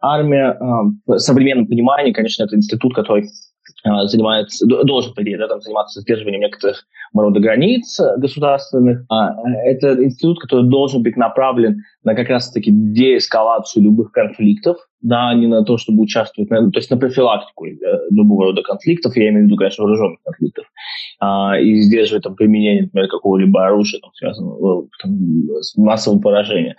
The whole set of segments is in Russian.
армия в современном понимании, конечно, это институт, который занимается, должен, по идее, да, там, заниматься сдерживанием некоторых рода границ государственных. Это институт, который должен быть направлен на как раз-таки деэскалацию любых конфликтов, да, не на то, чтобы участвовать, на, то есть на профилактику э, любого рода конфликтов, я имею в виду, конечно, вооруженных конфликтов, а, и сдерживать там применение, например, какого-либо оружия, там, связанного там, с массовым поражением.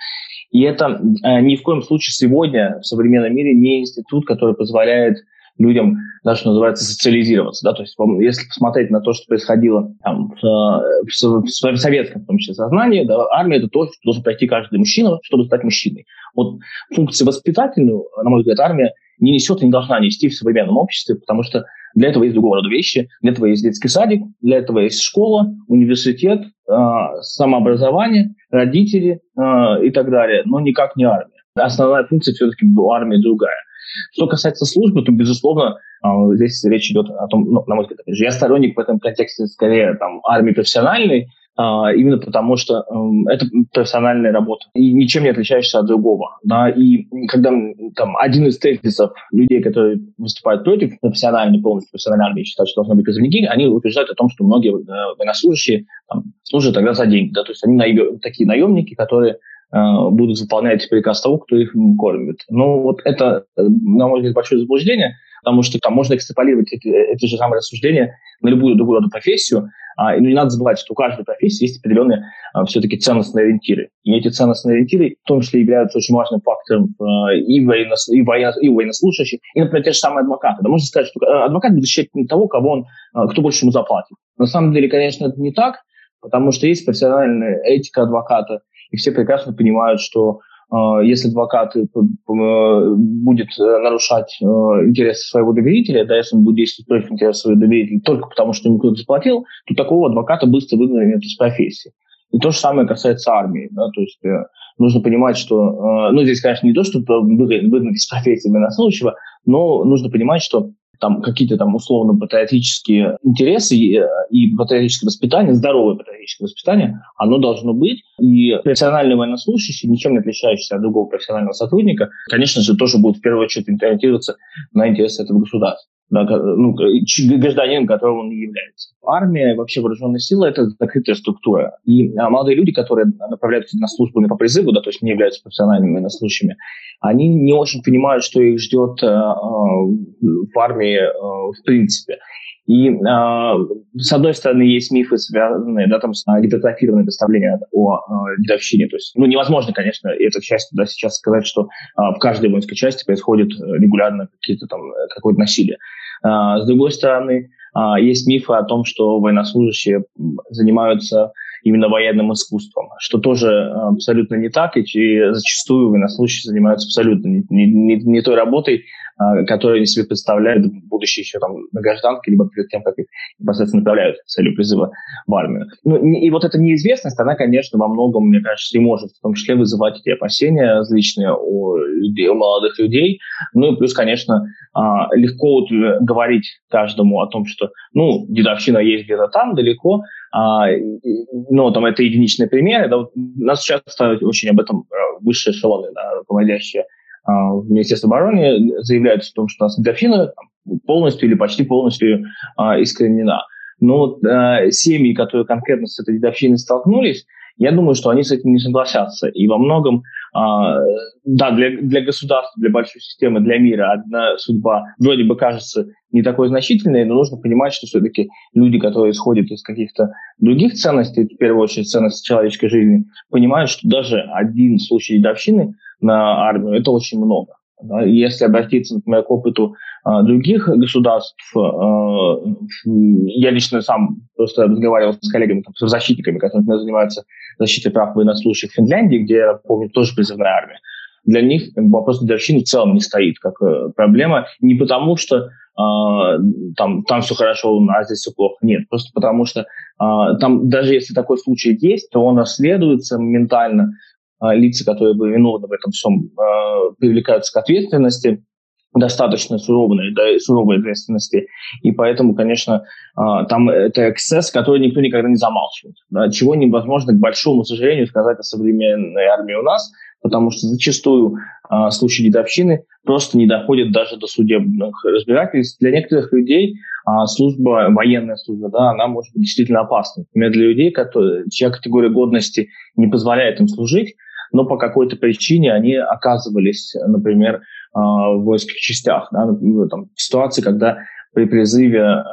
И это а, ни в коем случае сегодня в современном мире не институт, который позволяет людям, да, что называется, социализироваться. Да? То есть, если посмотреть на то, что происходило там, в, в, в советском, в том числе, сознании, да, армия – это то, что должен пройти каждый мужчина, чтобы стать мужчиной. Вот функцию воспитательную, на мой взгляд, армия не несет и не должна нести в современном обществе, потому что для этого есть другого рода вещи. Для этого есть детский садик, для этого есть школа, университет, э, самообразование, родители э, и так далее, но никак не армия. Основная функция все-таки у армии другая. Что касается службы, то, безусловно, а, здесь речь идет о том, ну, на мой взгляд, я сторонник в этом контексте скорее там, армии профессиональной, именно потому что эм, это профессиональная работа и ничем не отличаешься от другого. Да? И когда там, один из тезисов людей, которые выступают против профессиональной, полностью профессиональной армии, считают, что должны быть призывники, они утверждают о том, что многие э, военнослужащие там, служат тогда за деньги. Да? То есть они наем, такие наемники, которые Э, будут выполнять приказ того, кто их кормит. Ну, вот это, э, на мой взгляд, большое заблуждение, потому что там можно экстраполировать эти, эти же самые рассуждения на любую другую профессию, а, и ну, не надо забывать, что у каждой профессии есть определенные а, все-таки ценностные ориентиры. И эти ценностные ориентиры в том числе являются очень важным фактором а, и, военнос, и, военно, и военнослужащих, и, например, те же самые адвокаты. Да можно сказать, что э, адвокат будет не того, кого он, а, кто больше ему заплатит. На самом деле, конечно, это не так, потому что есть профессиональная этика адвоката, и все прекрасно понимают, что если адвокат э, будет э, нарушать интересы своего доверителя, да, если он будет действовать против интересов своего доверителя только потому, что ему кто-то заплатил, то такого адвоката быстро выгонят из профессии. И то же самое касается армии. Да, то есть нужно понимать, что, ну, здесь, конечно, не то, что выгнать из профессии военнослужащего, но нужно понимать, что там какие-то там условно патриотические интересы и, э, и патриотическое воспитание, здоровое патриотическое воспитание, оно должно быть. И профессиональный военнослужащий, ничем не отличающийся от другого профессионального сотрудника, конечно же, тоже будет в первую очередь ориентироваться на интересы этого государства да, ну, гражданин, которым он является. Армия, вообще вооруженные силы – это закрытая структура. И а, молодые люди, которые направляются на службу по призыву, да, то есть не являются профессиональными военнослужащими, они не очень понимают, что их ждет э, в армии э, в принципе. И э, с одной стороны есть мифы, связанные да, там, с гипертрофированным представлением о э, дедовщине. То есть, ну, невозможно, конечно, это часть да, сейчас сказать, что э, в каждой воинской части происходит регулярно какие-то там какое-то насилие. Э, с другой стороны, э, есть мифы о том, что военнослужащие занимаются именно военным искусством, что тоже абсолютно не так, и зачастую военнослужащие занимаются абсолютно не, не, не той работой, а, которые они себе представляют, будущее еще там на гражданке, либо перед тем, как их непосредственно направляют с целью призыва в армию. Ну, и вот эта неизвестность, она, конечно, во многом, мне кажется, и может в том числе вызывать эти опасения различные у людей, у молодых людей. Ну и плюс, конечно, а, легко говорить каждому о том, что, ну, дедовщина есть где-то там, далеко, а, но там это единичные примеры. Да, вот нас часто очень об этом э, высшие эшелоны, да, руководящие а, в Министерстве обороны заявляют о том, что у нас годовщина полностью или почти полностью а, искоренена. Но а, семьи, которые конкретно с этой годовщиной столкнулись, я думаю, что они с этим не согласятся. И во многом, да, для, для государства, для большой системы, для мира одна судьба вроде бы кажется не такой значительной, но нужно понимать, что все-таки люди, которые исходят из каких-то других ценностей, в первую очередь ценности человеческой жизни, понимают, что даже один случай дедовщины – на армию, это очень много. Если обратиться, например, к опыту а, других государств, а, я лично сам просто разговаривал с коллегами, там, с защитниками, которые например, занимаются защитой прав военнослужащих в Финляндии, где, я помню, тоже призывная армия. Для них вопрос годовщины в целом не стоит как э, проблема. Не потому, что э, там, там все хорошо, а здесь все плохо. Нет, просто потому что э, там даже если такой случай есть, то он расследуется моментально, а, лица, которые были виновны в этом всем, а, привлекаются к ответственности, достаточно суровой, да, суровой ответственности. И поэтому, конечно, а, там это эксцесс, который никто никогда не замалчивает. Да, чего невозможно, к большому сожалению, сказать о современной армии у нас. потому что зачастую случаи дедовщины просто не доходят даже до судебных разбирательств. Для некоторых людей служба, военная служба, да, она может быть действительно опасной. Например, для людей, которые, чья категория годности не позволяет им служить, но по какой-то причине они оказывались, например, в воинских частях. Да, там, ситуации, когда при призыве э,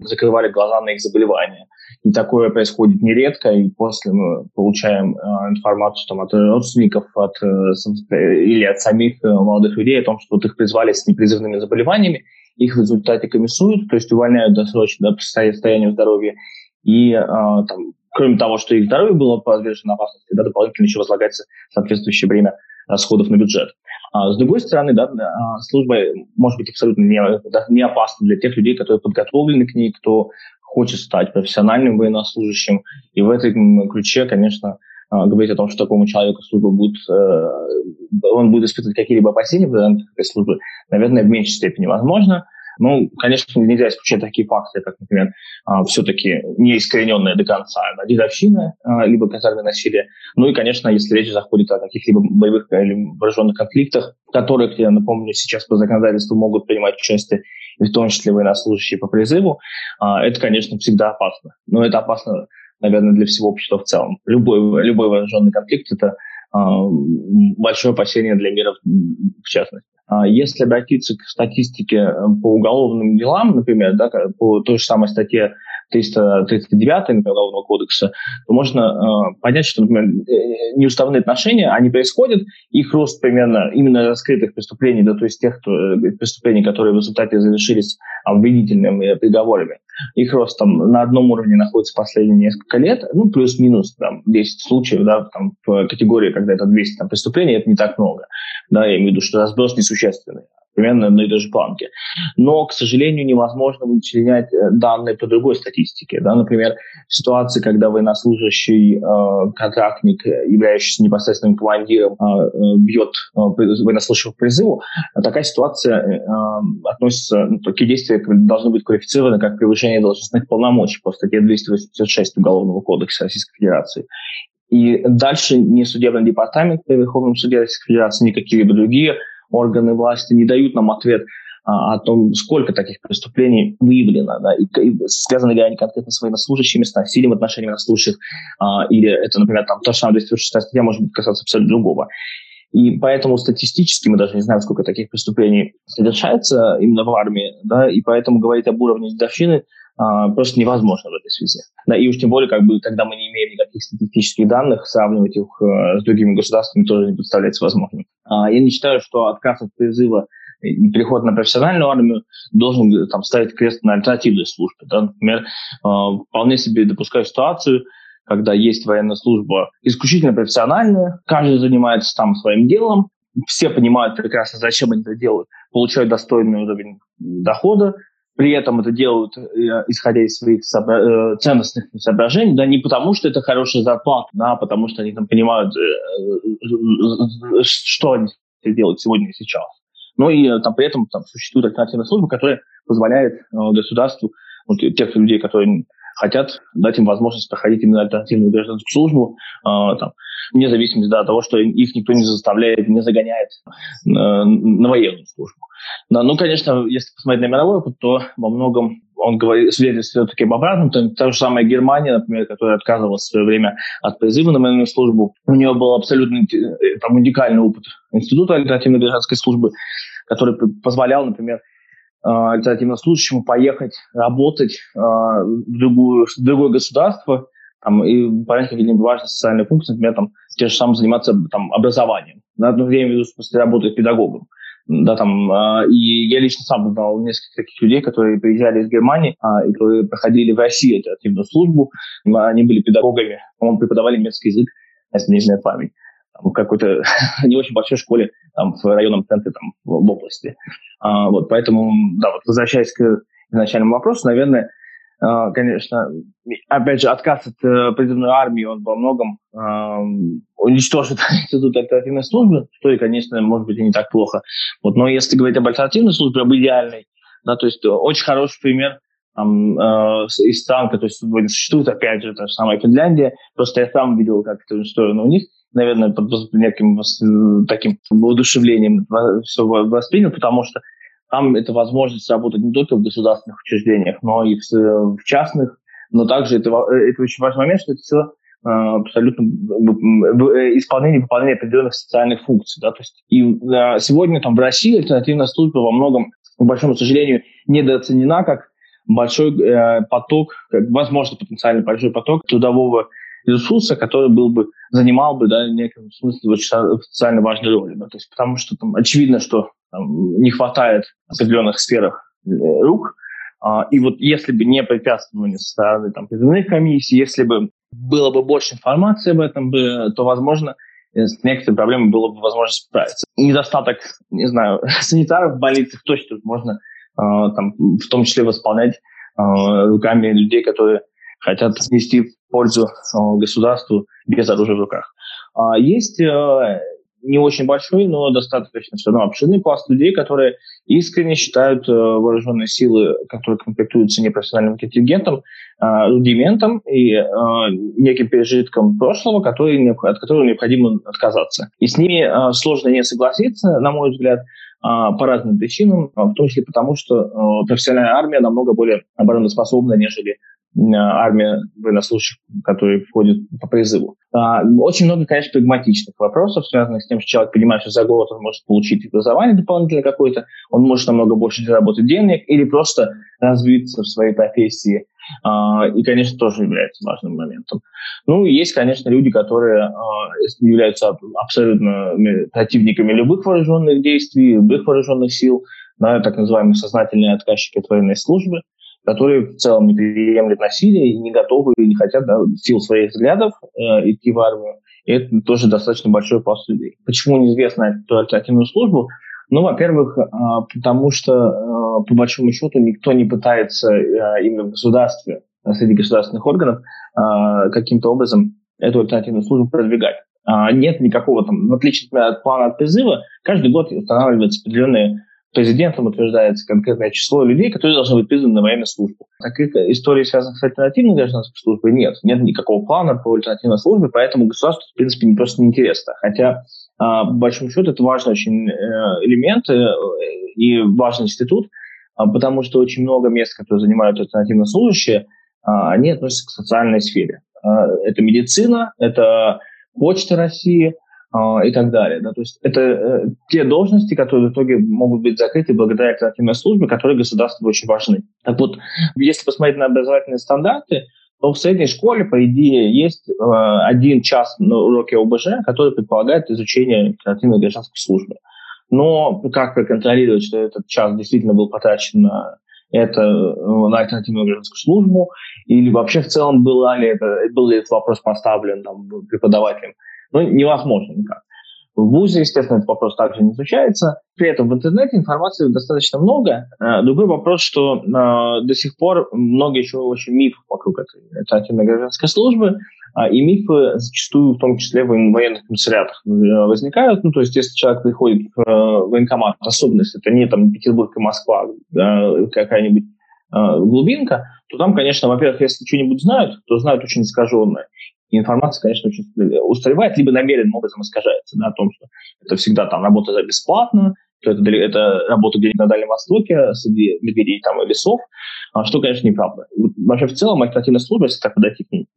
закрывали глаза на их заболевания. И такое происходит нередко, и после мы получаем э, информацию там, от родственников от, э, или от самих э, молодых людей о том, что вот их призвали с непризывными заболеваниями, их в результате комиссуют, то есть увольняют досрочно до состояния здоровья, и э, там, кроме того, что их здоровье было подвержено опасности, да, дополнительно еще возлагается соответствующее время расходов на бюджет. А с другой стороны, да, а, служба может быть абсолютно не, не опасна для тех людей, которые подготовлены к ней, кто хочет стать профессиональным военнослужащим. И в этом ключе, конечно, а, говорить о том, что такому человеку служба будет, э, он будет испытывать какие-либо опасения в этой службы, наверное, в меньшей степени возможно. Ну, конечно, нельзя исключать такие факты, как, например, а, все-таки неискорененная до конца дедовщина, а, либо казарное насилие. Ну и, конечно, если речь заходит о каких-либо боевых или вооруженных конфликтах, в которых, я напомню, сейчас по законодательству могут принимать участие, в том числе военнослужащие по призыву, а, это, конечно, всегда опасно. Но это опасно, наверное, для всего общества в целом. Любой, любой вооруженный конфликт – это большое опасение для мира в частности. А если обратиться к статистике э, по уголовным делам, например, да, по той же самой статье 339 Уголовного кодекса, то можно э, понять, что, например, э, неуставные отношения, они происходят, их рост примерно именно раскрытых преступлений, да, то есть тех кто, э, преступлений, которые в результате завершились обвинительными приговорами, их рост там на одном уровне находится последние несколько лет, ну, плюс-минус там 10 случаев, да, там в категории, когда это 200 там, преступлений, это не так много, да, я имею в виду, что разброс несущественный примерно на этой же планке. Но, к сожалению, невозможно вычленять э, данные по другой статистике. Да? Например, ситуации, когда военнослужащий э, контрактник, являющийся непосредственным командиром, э, э бьет э, военнослужащего призыву, такая ситуация э, относится, ну, такие действия должны быть квалифицированы как превышение должностных полномочий по статье 286 Уголовного кодекса Российской Федерации. И дальше ни судебный департамент при Верховном суде Российской Федерации, ни какие-либо другие органы власти не дают нам ответ а, о том, сколько таких преступлений выявлено, да, и, и связаны ли они конкретно с военнослужащими, с насилием в отношении военнослужащих, а, или это, например, там, то же самое 206 статья может быть касаться абсолютно другого. И поэтому статистически мы даже не знаем, сколько таких преступлений совершается именно в армии, да, и поэтому говорить об уровне дедовщины а, просто невозможно в этой связи. Да, и уж тем более, как бы, когда мы не имеем никаких статистических данных, сравнивать их э, с другими государствами тоже не представляется возможным. А, я не считаю, что отказ от призыва и переход на профессиональную армию должен э, там, ставить крест на альтернативной службе. Да? Например, э, вполне себе допускаю ситуацию, когда есть военная служба исключительно профессиональная, каждый занимается там своим делом, все понимают прекрасно, зачем они это делают, получают достойный уровень дохода, при этом это делают, э, исходя из своих собра- э, ценностных соображений, да, не потому, что это хорошая зарплата, да, а потому что они там понимают, э, что они делают сегодня и сейчас. Ну и там при этом там существует альтернативная служба, которая позволяет государству, вот, тех людей, которые хотят дать им возможность проходить именно альтернативную гражданскую службу, э, там, вне зависимости да, от того, что их никто не заставляет, не загоняет э, на военную службу. Да, ну, конечно, если посмотреть на мировой опыт, то во многом он говорит, свидетельствует все-таки об обратном. То, та же самая Германия, например, которая отказывалась в свое время от призыва на военную службу, у нее был абсолютно э, там, уникальный опыт института альтернативной гражданской службы, который позволял, например, альтернативно служащему поехать работать э, в, другую, в другое государство там, и выполнять какие-нибудь важные социальные функции, например, там, те же самые заниматься там, образованием. Да, ну, я имею в виду, после работать педагогом. Да, там, э, и я лично сам знал несколько таких людей, которые приезжали из Германии, э, и которые проходили в России оперативную службу, они были педагогами, по-моему, преподавали немецкий язык, если не память, в какой-то не очень большой школе там, в районном центре там, в, области. А, вот, поэтому, да, вот возвращаясь к изначальному вопросу, наверное, а, конечно, опять же, отказ от э, призывной армии, он во многом э, уничтожит институт альтернативной службы, что и, конечно, может быть и не так плохо. Вот, но если говорить об альтернативной службе, об идеальной, да, то есть очень хороший пример там, э, из стран, которые существуют, опять же, та же самая Финляндия, просто я сам видел, как это устроено у них, наверное, под неким таким воодушевлением все воспринял, потому что там это возможность работать не только в государственных учреждениях, но и в, частных. Но также это, это очень важный момент, что это все а, абсолютно исполнение выполнение определенных социальных функций. Да? То есть и сегодня там в России альтернативная служба во многом, к большому сожалению, недооценена как большой э, поток, как, возможно, потенциально большой поток трудового ресурса, который был бы, занимал бы, да, в неком смысле очень социально важной роли. Да? То есть потому что там очевидно, что там, не хватает в определенных сферах э, рук, а, и вот если бы не препятствование со стороны там, призывных комиссий, если бы было бы больше информации об этом, бы, то, возможно, с некоторыми проблемами было бы возможность справиться. Недостаток, не знаю, санитаров в больницах точно можно э, там, в том числе восполнять э, руками людей, которые хотят нести пользу э, государству без оружия в руках. А есть э, не очень большой, но достаточно все равно обширный пласт людей, которые искренне считают э, вооруженные силы, которые комплектуются непрофессиональным контингентом, э, рудиментом и неким пережитком прошлого, который, от которого необходимо отказаться. И с ними сложно не согласиться, на мой взгляд, по разным причинам, в том числе потому, что э, профессиональная армия намного более обороноспособна, нежели армия военнослужащих, которые входят по призыву. А, очень много, конечно, прагматичных вопросов, связанных с тем, что человек понимает, что за год он может получить образование дополнительное какое-то, он может намного больше заработать денег или просто развиться в своей профессии. А, и, конечно, тоже является важным моментом. Ну, есть, конечно, люди, которые а, являются абсолютно противниками любых вооруженных действий, любых вооруженных сил, да, так называемые сознательные отказчики от военной службы которые в целом не приемлют насилие и не готовы и не хотят да, в силу своих взглядов э, идти в армию. И это тоже достаточно большой пласт людей. Почему неизвестно эту альтернативную службу? Ну, во-первых, э, потому что, э, по большому счету, никто не пытается э, именно в государстве, э, среди государственных органов, каким-то образом эту альтернативную службу продвигать. Нет никакого там, в отличие от плана от призыва, каждый год устанавливаются определенные президентом утверждается конкретное число людей, которые должны быть призваны на военную службу. Таких историй, связанных с альтернативной гражданской службой, нет. Нет никакого плана по альтернативной службе, поэтому государству, в принципе, не просто неинтересно. Хотя, а, по большому счету, это важный очень э, элемент э, и важный институт, а, потому что очень много мест, которые занимают альтернативно служащие, а, они относятся к социальной сфере. Это медицина, это почта России – а, и так далее. Да? То есть это э, те должности, которые в итоге могут быть закрыты благодаря альтернативной службе, которые государству очень важны. Так вот, если посмотреть на образовательные стандарты, то в средней школе, по идее, есть один час на уроке ОБЖ, который предполагает изучение альтернативной гражданской службы. Но как проконтролировать, что этот час действительно был потрачен на это э, на альтернативную гражданскую службу, или вообще в целом была ли это, был ли этот вопрос поставлен там, преподавателем ну, невозможно никак. В ВУЗе, естественно, этот вопрос также не изучается. При этом в интернете информации достаточно много. Э, другой вопрос, что э, до сих пор много еще очень мифов вокруг этой альтернативной гражданской службы, э, и мифы зачастую, в том числе в военных комиссариатах, э, возникают. Ну, то есть, если человек приходит в э, военкомат, особенно если это не там Петербург и Москва, какая-нибудь глубинка, то там, конечно, во-первых, если что-нибудь знают, то знают очень искаженное. И информация, конечно, очень устаревает, либо намеренным образом искажается, да, о том, что это всегда там работа за бесплатно, то это, это работа где-нибудь на Дальнем Востоке среди медведей там, и лесов, а, что, конечно, неправда. И вообще в целом альтернативная служба, если так подойти к ней,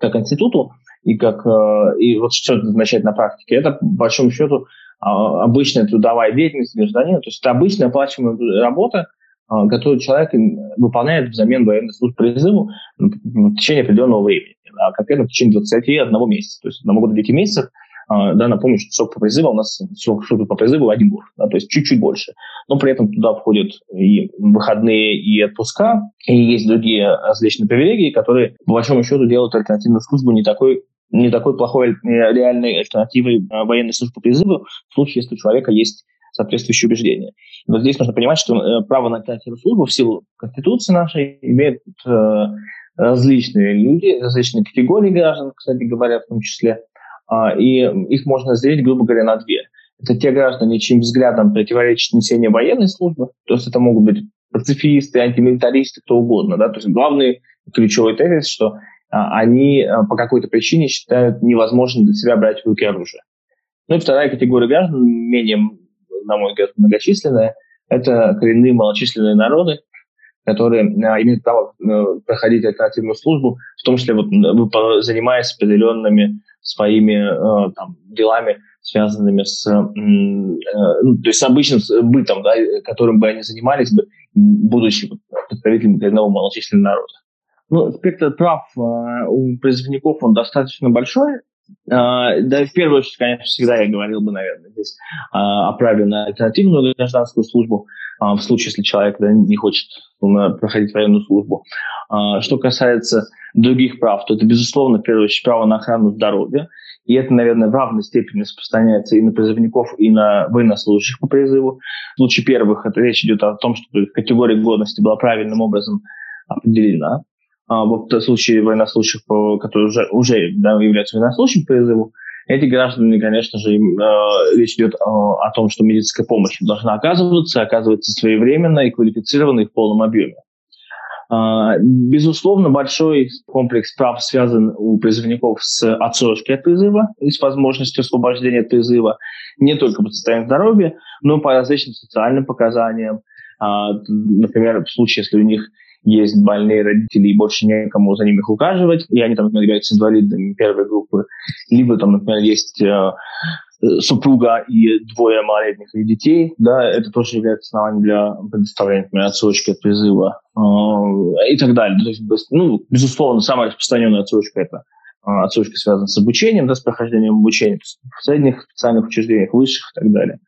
как институту, и как э, и вот что это означает на практике, это, по большому счету, а, обычная трудовая деятельность гражданина, то есть это обычная оплачиваемая работа, а, которую человек выполняет взамен военной службы призыву в течение определенного времени а конкретно в течение 21 месяца. То есть одного года 9 месяцев, а, да, напомню, что срок по призыву у нас срок службы по призыву один год, да, то есть чуть-чуть больше. Но при этом туда входят и выходные, и отпуска, и есть другие различные привилегии, которые, по большому счету, делают альтернативную службу не такой не такой плохой реальной альтернативой а, военной службы призыву в случае, если у человека есть соответствующие убеждения. Но здесь нужно понимать, что э, право на альтернативную службу в силу Конституции нашей имеет э, различные люди, различные категории граждан, кстати говоря, в том числе, а, и их можно разделить, грубо говоря, на две. Это те граждане, чьим взглядом противоречит несение военной службы, то есть это могут быть пацифисты, антимилитаристы, кто угодно. Да? То есть главный ключевой тезис, что а, они а, по какой-то причине считают невозможным для себя брать в руки оружие. Ну и вторая категория граждан, менее, на мой взгляд, многочисленная, это коренные малочисленные народы, которые а, имеют право э, проходить альтернативную службу, в том числе вот, занимаясь определенными своими э, там, делами, связанными с, э, ну, то есть с обычным бытом, да, которым бы они занимались бы, будучи представителями коренного малочисленного народа. Ну, спектр прав э, у призывников, он достаточно большой. Э, да, в первую очередь, конечно, всегда я говорил бы, наверное, здесь э, о праве на альтернативную гражданскую службу, э, в случае, если человек да, не хочет проходить военную службу. Что касается других прав, то это, безусловно, в первую очередь, право на охрану здоровья. И это, наверное, в равной степени распространяется и на призывников, и на военнослужащих по призыву. В случае первых это речь идет о том, что категория годности была правильным образом определена. А в случае военнослужащих, которые уже, уже да, являются военнослужащими по призыву, эти граждане, конечно же, им, э, речь идет о, о том, что медицинская помощь должна оказываться, оказывается своевременно и квалифицированно и в полном объеме. А, безусловно, большой комплекс прав связан у призывников с отсрочкой от призыва и с возможностью освобождения от призыва не только по состоянию здоровья, но и по различным социальным показаниям. А, например, в случае, если у них есть больные родители и больше некому за ними ухаживать, и они там, например, являются инвалидами первой группы, либо там, например, есть э, супруга и двое малолетних детей, да, это тоже является основанием для предоставления, например, отсрочки от призыва э, и так далее. То есть, ну, безусловно, самая распространенная отсрочка – это э, отсрочка связана с обучением, да, с прохождением обучения в средних специальных учреждениях, высших и так далее.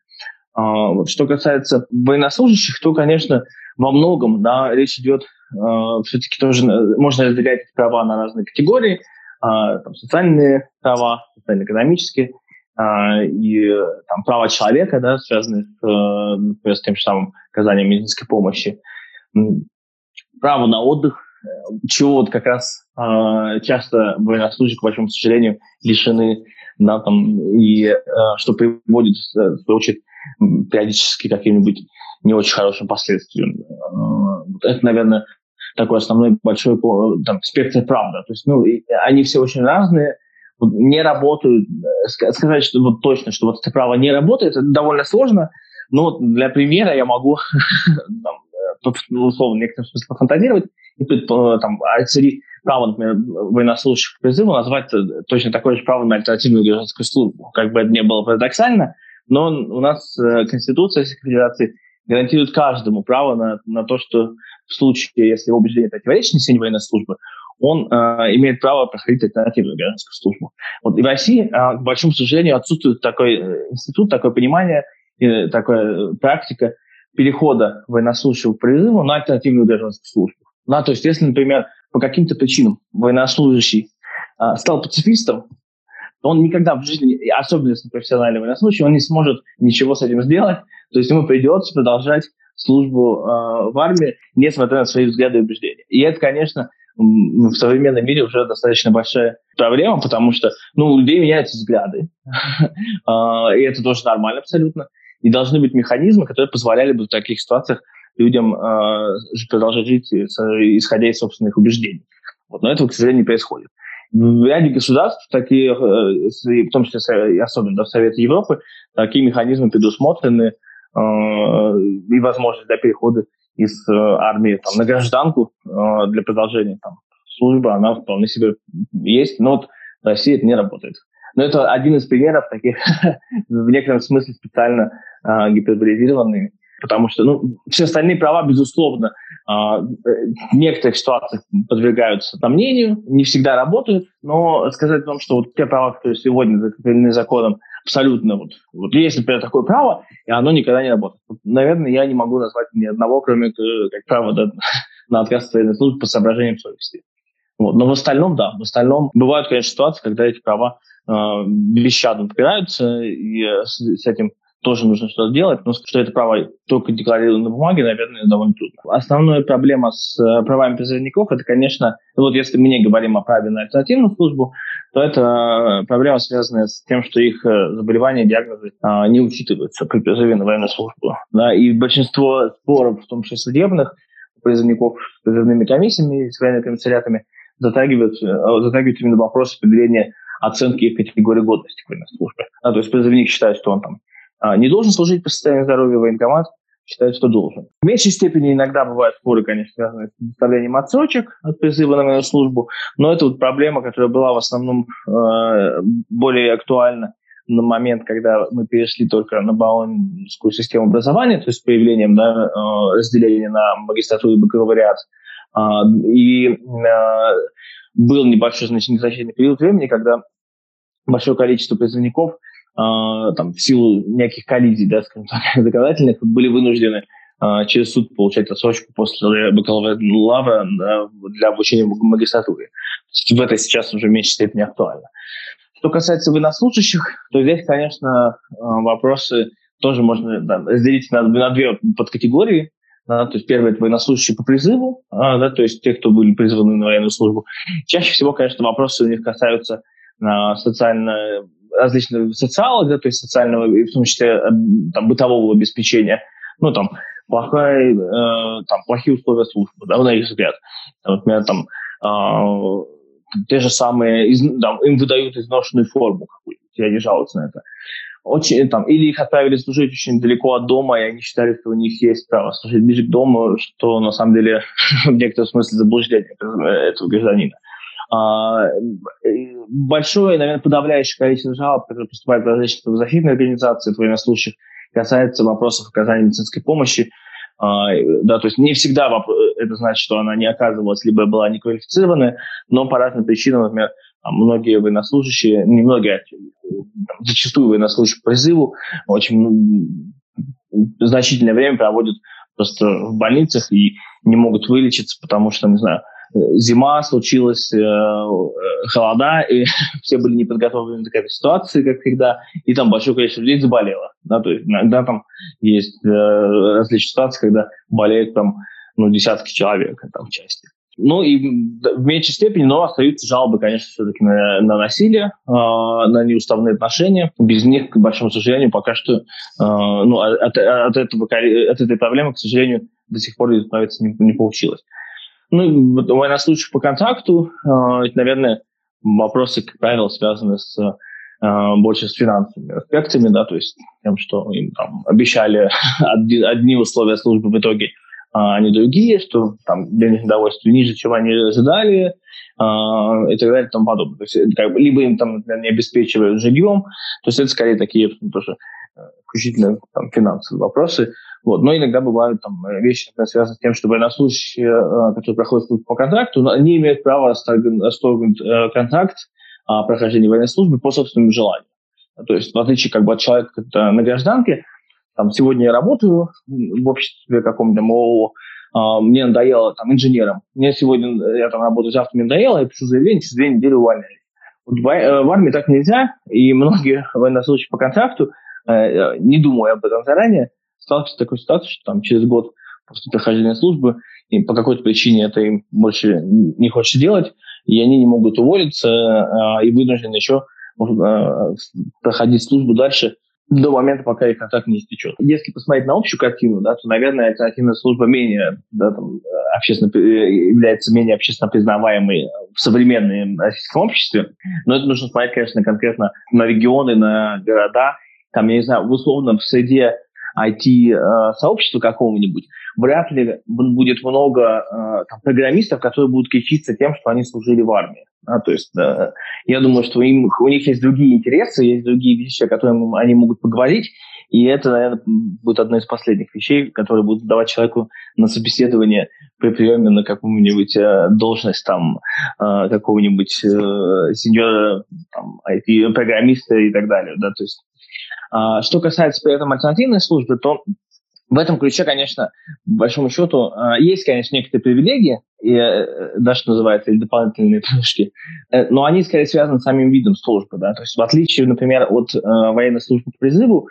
Вот, что касается военнослужащих, то, конечно, во многом да, речь идет э, все-таки тоже, можно разделять права на разные категории, э, там, социальные права, социально-экономические, а, и там, права человека, да, связанные с, э, например, с тем же самым оказанием медицинской помощи, право на отдых, чего вот как раз э, часто военнослужащие, к большому сожалению, лишены, да, там, и э, что приводит, в свою очередь, периодически каким-нибудь не очень хорошим последствиям. Это, наверное, такой основной большой там, спектр прав. Да. То есть, ну, они все очень разные, не работают. Э, сказать, что вот точно, что вот это право не работает, это довольно сложно. Но для примера я могу там, э, условно в некотором смысле пофантазировать и там, среди права, например, военнослужащих к призыву назвать точно такое же право на альтернативную гражданскую службу. Как бы это ни было парадоксально, но у нас э, Конституция Федерации гарантирует каждому право на, на то, что в случае, если его убеждение противоречит несению военной службы, он э, имеет право проходить альтернативную гражданскую службу. Вот и в России, э, к большому сожалению, отсутствует такой э, институт, такое понимание, э, такая практика перехода военнослужащего призыву на альтернативную гражданскую службу. Да, то есть, если, например, по каким-то причинам военнослужащий э, стал пацифистом, то он никогда в жизни, особенно если профессиональный военнослужащий, он не сможет ничего с этим сделать. То есть ему придется продолжать службу э, в армии, несмотря на свои взгляды и убеждения. И это, конечно, в современном мире уже достаточно большая проблема, потому что ну, у людей меняются взгляды, а, и это тоже нормально абсолютно. И должны быть механизмы, которые позволяли бы в таких ситуациях людям а, продолжать жить, исходя из собственных убеждений. Вот, но этого, к сожалению, не происходит. В ряде государств, такие, э, в том числе особенно в Совете Европы, такие механизмы предусмотрены, и возможность для перехода из э, армии там, на гражданку э, для продолжения там, службы, она вполне себе есть, но вот в России это не работает. Но это один из примеров таких, в некотором смысле специально э, гиперболизированные, потому что ну, все остальные права, безусловно, э, в некоторых ситуациях подвергаются сомнению, не всегда работают, но сказать вам, что вот те права, которые сегодня закреплены законом, абсолютно вот, вот есть, например, такое право, и оно никогда не работает. Наверное, я не могу назвать ни одного, кроме как права да, на отказ от военной службы по соображениям совести. Вот. Но в остальном, да, в остальном бывают, конечно, ситуации, когда эти права э, бесщадно попираются, и с, с этим тоже нужно что-то делать, но что это право только декларировано на бумаге, наверное, довольно трудно. Основная проблема с э, правами призывников, это, конечно, вот если мы не говорим о праве на альтернативную службу, то это проблема, связанная с тем, что их э, заболевания, диагнозы а, не учитываются при призыве на военную службу. Да, и большинство споров, в том числе судебных, призывников с призывными комиссиями, с военными комиссариатами, затрагивают, затрагивают именно вопрос определения оценки их категории годности к военной службе. А, то есть призывник считает, что он там не должен служить по состоянию здоровья, военкомат считает, что должен. В меньшей степени иногда бывают споры, конечно, связанные с предоставлением отсрочек от призыва на военную службу, но это вот проблема, которая была в основном э, более актуальна на момент, когда мы перешли только на баллонскую систему образования, то есть появлением да, э, разделения на магистратуру и бакалавриат. Э, и э, был небольшой значительный, период времени, когда большое количество призывников а, там, в силу неких коллизий, да, скажем так, законодательных, были вынуждены э, через суд получать отсрочку после бакалавра да, для обучения в магистратуре. В это сейчас уже в меньшей степени актуально. Что касается военнослужащих, то здесь, конечно, вопросы тоже можно да, разделить на, на две подкатегории. Да, то есть первое – это военнослужащие по призыву, а, да, то есть те, кто были призваны на военную службу. Чаще всего, конечно, вопросы у них касаются а, социально различных социалок, да, то есть социального, и в том числе э, там, бытового обеспечения, ну, там, плохая, э, там, плохие условия службы, да, на их взгляд. Например, там, э, те же самые, из, там, им выдают изношенную форму какую-нибудь, и они жалуются на это. Очень, там, или их отправили служить очень далеко от дома, и они считали, что у них есть право служить ближе к дому, что на самом деле в некотором смысле заблуждение этого гражданина. А, большое, наверное, подавляющее количество жалоб, которые поступают в различные правозащитные организации военнослужащих, касается вопросов оказания медицинской помощи. А, да, то есть не всегда это значит, что она не оказывалась, либо была неквалифицированная, но по разным причинам, например, многие военнослужащие, не многие, а зачастую военнослужащие по призыву очень значительное время проводят просто в больницах и не могут вылечиться, потому что, не знаю, зима случилась, э, э, холода, и все были не подготовлены к этой ситуации, как всегда, и там большое количество людей заболело. Да, то есть иногда там есть э, различные ситуации, когда болеют там ну, десятки человек там, в части. Ну и в меньшей степени, но остаются жалобы, конечно, все-таки на, на насилие, э, на неуставные отношения. Без них, к большому сожалению, пока что э, ну, от, от, этого, от этой проблемы, к сожалению, до сих пор избавиться не, не получилось. Ну, военнослужащих по контракту, э, наверное, вопросы, как правило, связаны с э, больше с финансовыми аспектами, да, то есть тем, что им там обещали одни условия службы, в итоге а не другие, что там денежное удовольствие ниже, чем они ожидали, а, и так далее и тому подобное. То есть, как бы, либо им там, например, не обеспечивают жильем, то есть это скорее такие тоже исключительно там, финансовые вопросы. Вот. Но иногда бывают там, вещи, например, связанные с тем, что военнослужащие, э, которые проходят по контракту, они имеют право расторгнуть э, контракт о прохождении военной службы по собственному желанию. То есть, в отличие как бы, от человека на гражданке, там, сегодня я работаю в обществе каком-то ООО, а, мне надоело там инженером. Мне сегодня, я там работаю, завтра мне надоело, я пишу заявление, через две недели увольняюсь. Вот в, э, армии так нельзя, и многие военнослужащие по контракту, не думая об этом заранее, сталкиваются с такой ситуацией, что там через год после прохождения службы и по какой-то причине это им больше не хочется делать, и они не могут уволиться э, и вынуждены еще проходить службу дальше до момента, пока их контракт не истечет. Если посмотреть на общую картину, да, то, наверное, альтернативная служба менее да, там, общественно, является менее общественно признаваемой в современном российском обществе. Но это нужно смотреть, конечно, конкретно на регионы, на города. Там, я не знаю, условно в среде IT-сообщества какого-нибудь, вряд ли будет много э, там, программистов, которые будут кичиться тем, что они служили в армии. А, то есть э, я думаю, что им, у них есть другие интересы, есть другие вещи, о которых они могут поговорить, и это, наверное, будет одна из последних вещей, которые будут давать человеку на собеседование при приеме на какую-нибудь э, должность там э, какого-нибудь э, сеньора, IT-программиста и так далее. Да? То есть, э, что касается при этом альтернативной службы, то в этом ключе, конечно, большому счету, э, есть, конечно, некоторые привилегии, и, э, да, что называется, или дополнительные плюшки, э, но они скорее связаны с самим видом службы. Да? То есть в отличие, например, от военной службы по призыву,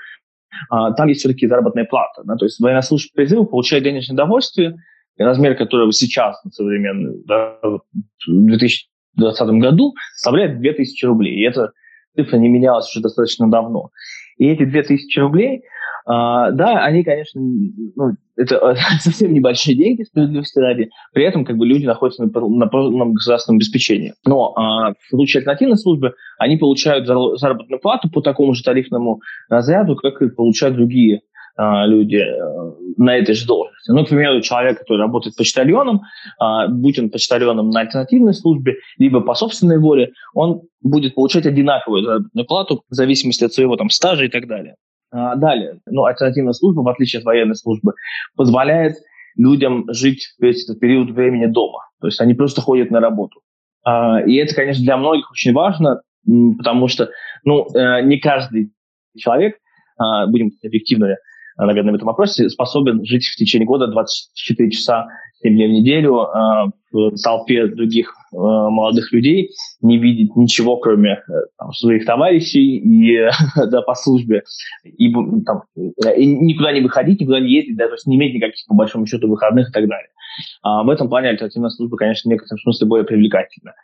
там есть все-таки заработная плата. Да? То есть военнослужащий по призыву получает денежное удовольствие, размер которого сейчас на современный, да, в 2020 году составляет 2000 рублей. И эта цифра не менялась уже достаточно давно. И эти 2000 рублей, а, да, они, конечно, ну, это совсем небольшие деньги, справедливости ради, при этом как бы люди находятся на, на государственном обеспечении. Но а, в случае альтернативной службы они получают заработную плату по такому же тарифному разряду, как и получают другие люди э, на этой же должности. Ну, к примеру, человек, который работает почтальоном, а, будь он почтальоном на альтернативной службе, либо по собственной воле, он будет получать одинаковую заработную плату в зависимости от своего там, стажа и так далее. А, далее, ну, альтернативная служба, в отличие от военной службы, позволяет людям жить весь этот период времени дома. То есть они просто ходят на работу. И это, конечно, для многих очень важно, потому что ну, э, не каждый человек, будем объективными, наверное, в этом вопросе, способен жить в течение года 24 часа 7 дней в неделю э, в толпе других э, молодых людей, не видеть ничего, кроме э, там, своих товарищей и да, по службе, и, там, и никуда не выходить, никуда не ездить, да, то есть не иметь никаких, по большому счету, выходных и так далее. А в этом плане альтернативная служба, конечно, в некотором смысле более привлекательна.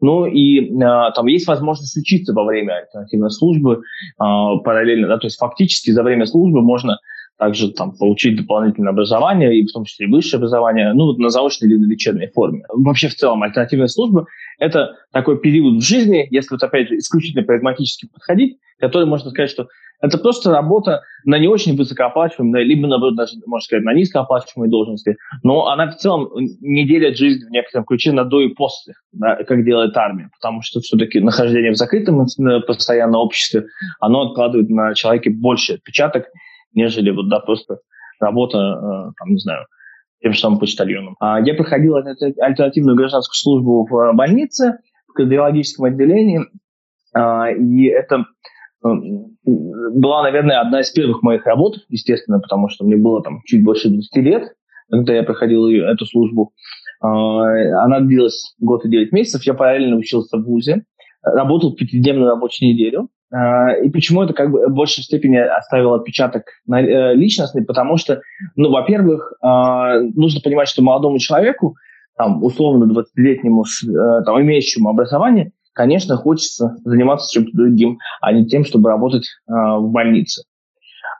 Ну и э, там есть возможность учиться во время альтернативной службы э, параллельно, да, то есть фактически за время службы можно также там, получить дополнительное образование, и в том числе и высшее образование, ну, на заочной или на лечебной форме. Вообще, в целом, альтернативная служба – это такой период в жизни, если вот, опять же, исключительно прагматически подходить, который, можно сказать, что это просто работа на не очень высокооплачиваемой, либо, наоборот, даже, можно сказать, на низкооплачиваемой должности, но она в целом не делит жизнь в некотором ключе на до и после, да, как делает армия, потому что все-таки нахождение в закрытом э, постоянно обществе, оно откладывает на человеке больше отпечаток, нежели вот, да, просто работа, э, там, не знаю, тем же самым почтальоном. А я проходил альтернативную гражданскую службу в больнице, в кардиологическом отделении, а, и это э, была, наверное, одна из первых моих работ, естественно, потому что мне было там чуть больше 20 лет, когда я проходил эту службу. А, она длилась год и 9 месяцев, я параллельно учился в ВУЗе, работал пятидневную рабочую неделю, и почему это как бы в большей степени оставило отпечаток на э, личностный? Потому что, ну, во-первых, а, нужно понимать, что молодому человеку, там, условно 20-летнему, э, там, имеющему образование, конечно, хочется заниматься чем-то другим, а не тем, чтобы работать в больнице.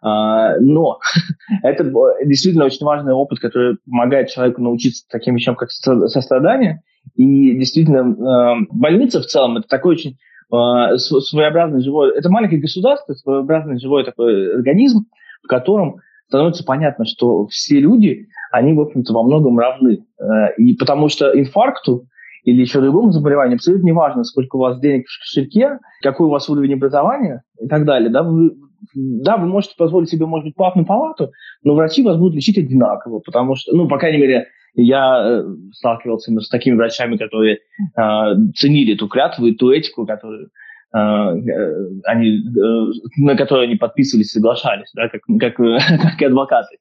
Но это действительно очень важный опыт, который помогает человеку научиться таким вещам, как сострадание. И действительно, больница в целом это такой очень э, своеобразный живой, это маленькое государство, своеобразный живой такой организм, в котором становится понятно, что все люди, они, в общем-то, во многом равны. Э, и потому что инфаркту или еще другому заболеванию абсолютно не важно, сколько у вас денег в кошельке, какой у вас уровень образования и так далее. Да, вы, да, вы можете позволить себе, может быть, платную палату, но врачи вас будут лечить одинаково, потому что, ну, по крайней мере, я э, сталкивался с такими врачами, которые э, ценили эту клятву и ту этику, которую э, э они, э, на которую они подписывались, соглашались, да, как, как, как и адвокаты.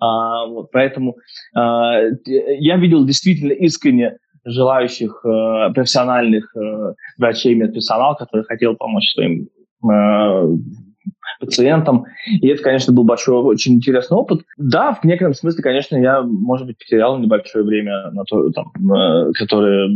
А, вот, поэтому э, я видел действительно искренне желающих э, профессиональных э, врачей, медперсонал, который хотел помочь своим э, пациентам. И это, конечно, был большой, очень интересный опыт. Да, в некотором смысле, конечно, я, может быть, потерял небольшое время, на то, там, э, которое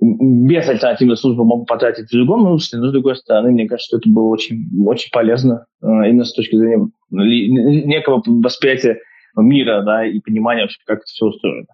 без альтернативной службы могу потратить в другом русле, но с другой стороны, мне кажется, что это было очень, очень полезно э, именно с точки зрения некого восприятия мира да, и понимания, как это все устроено.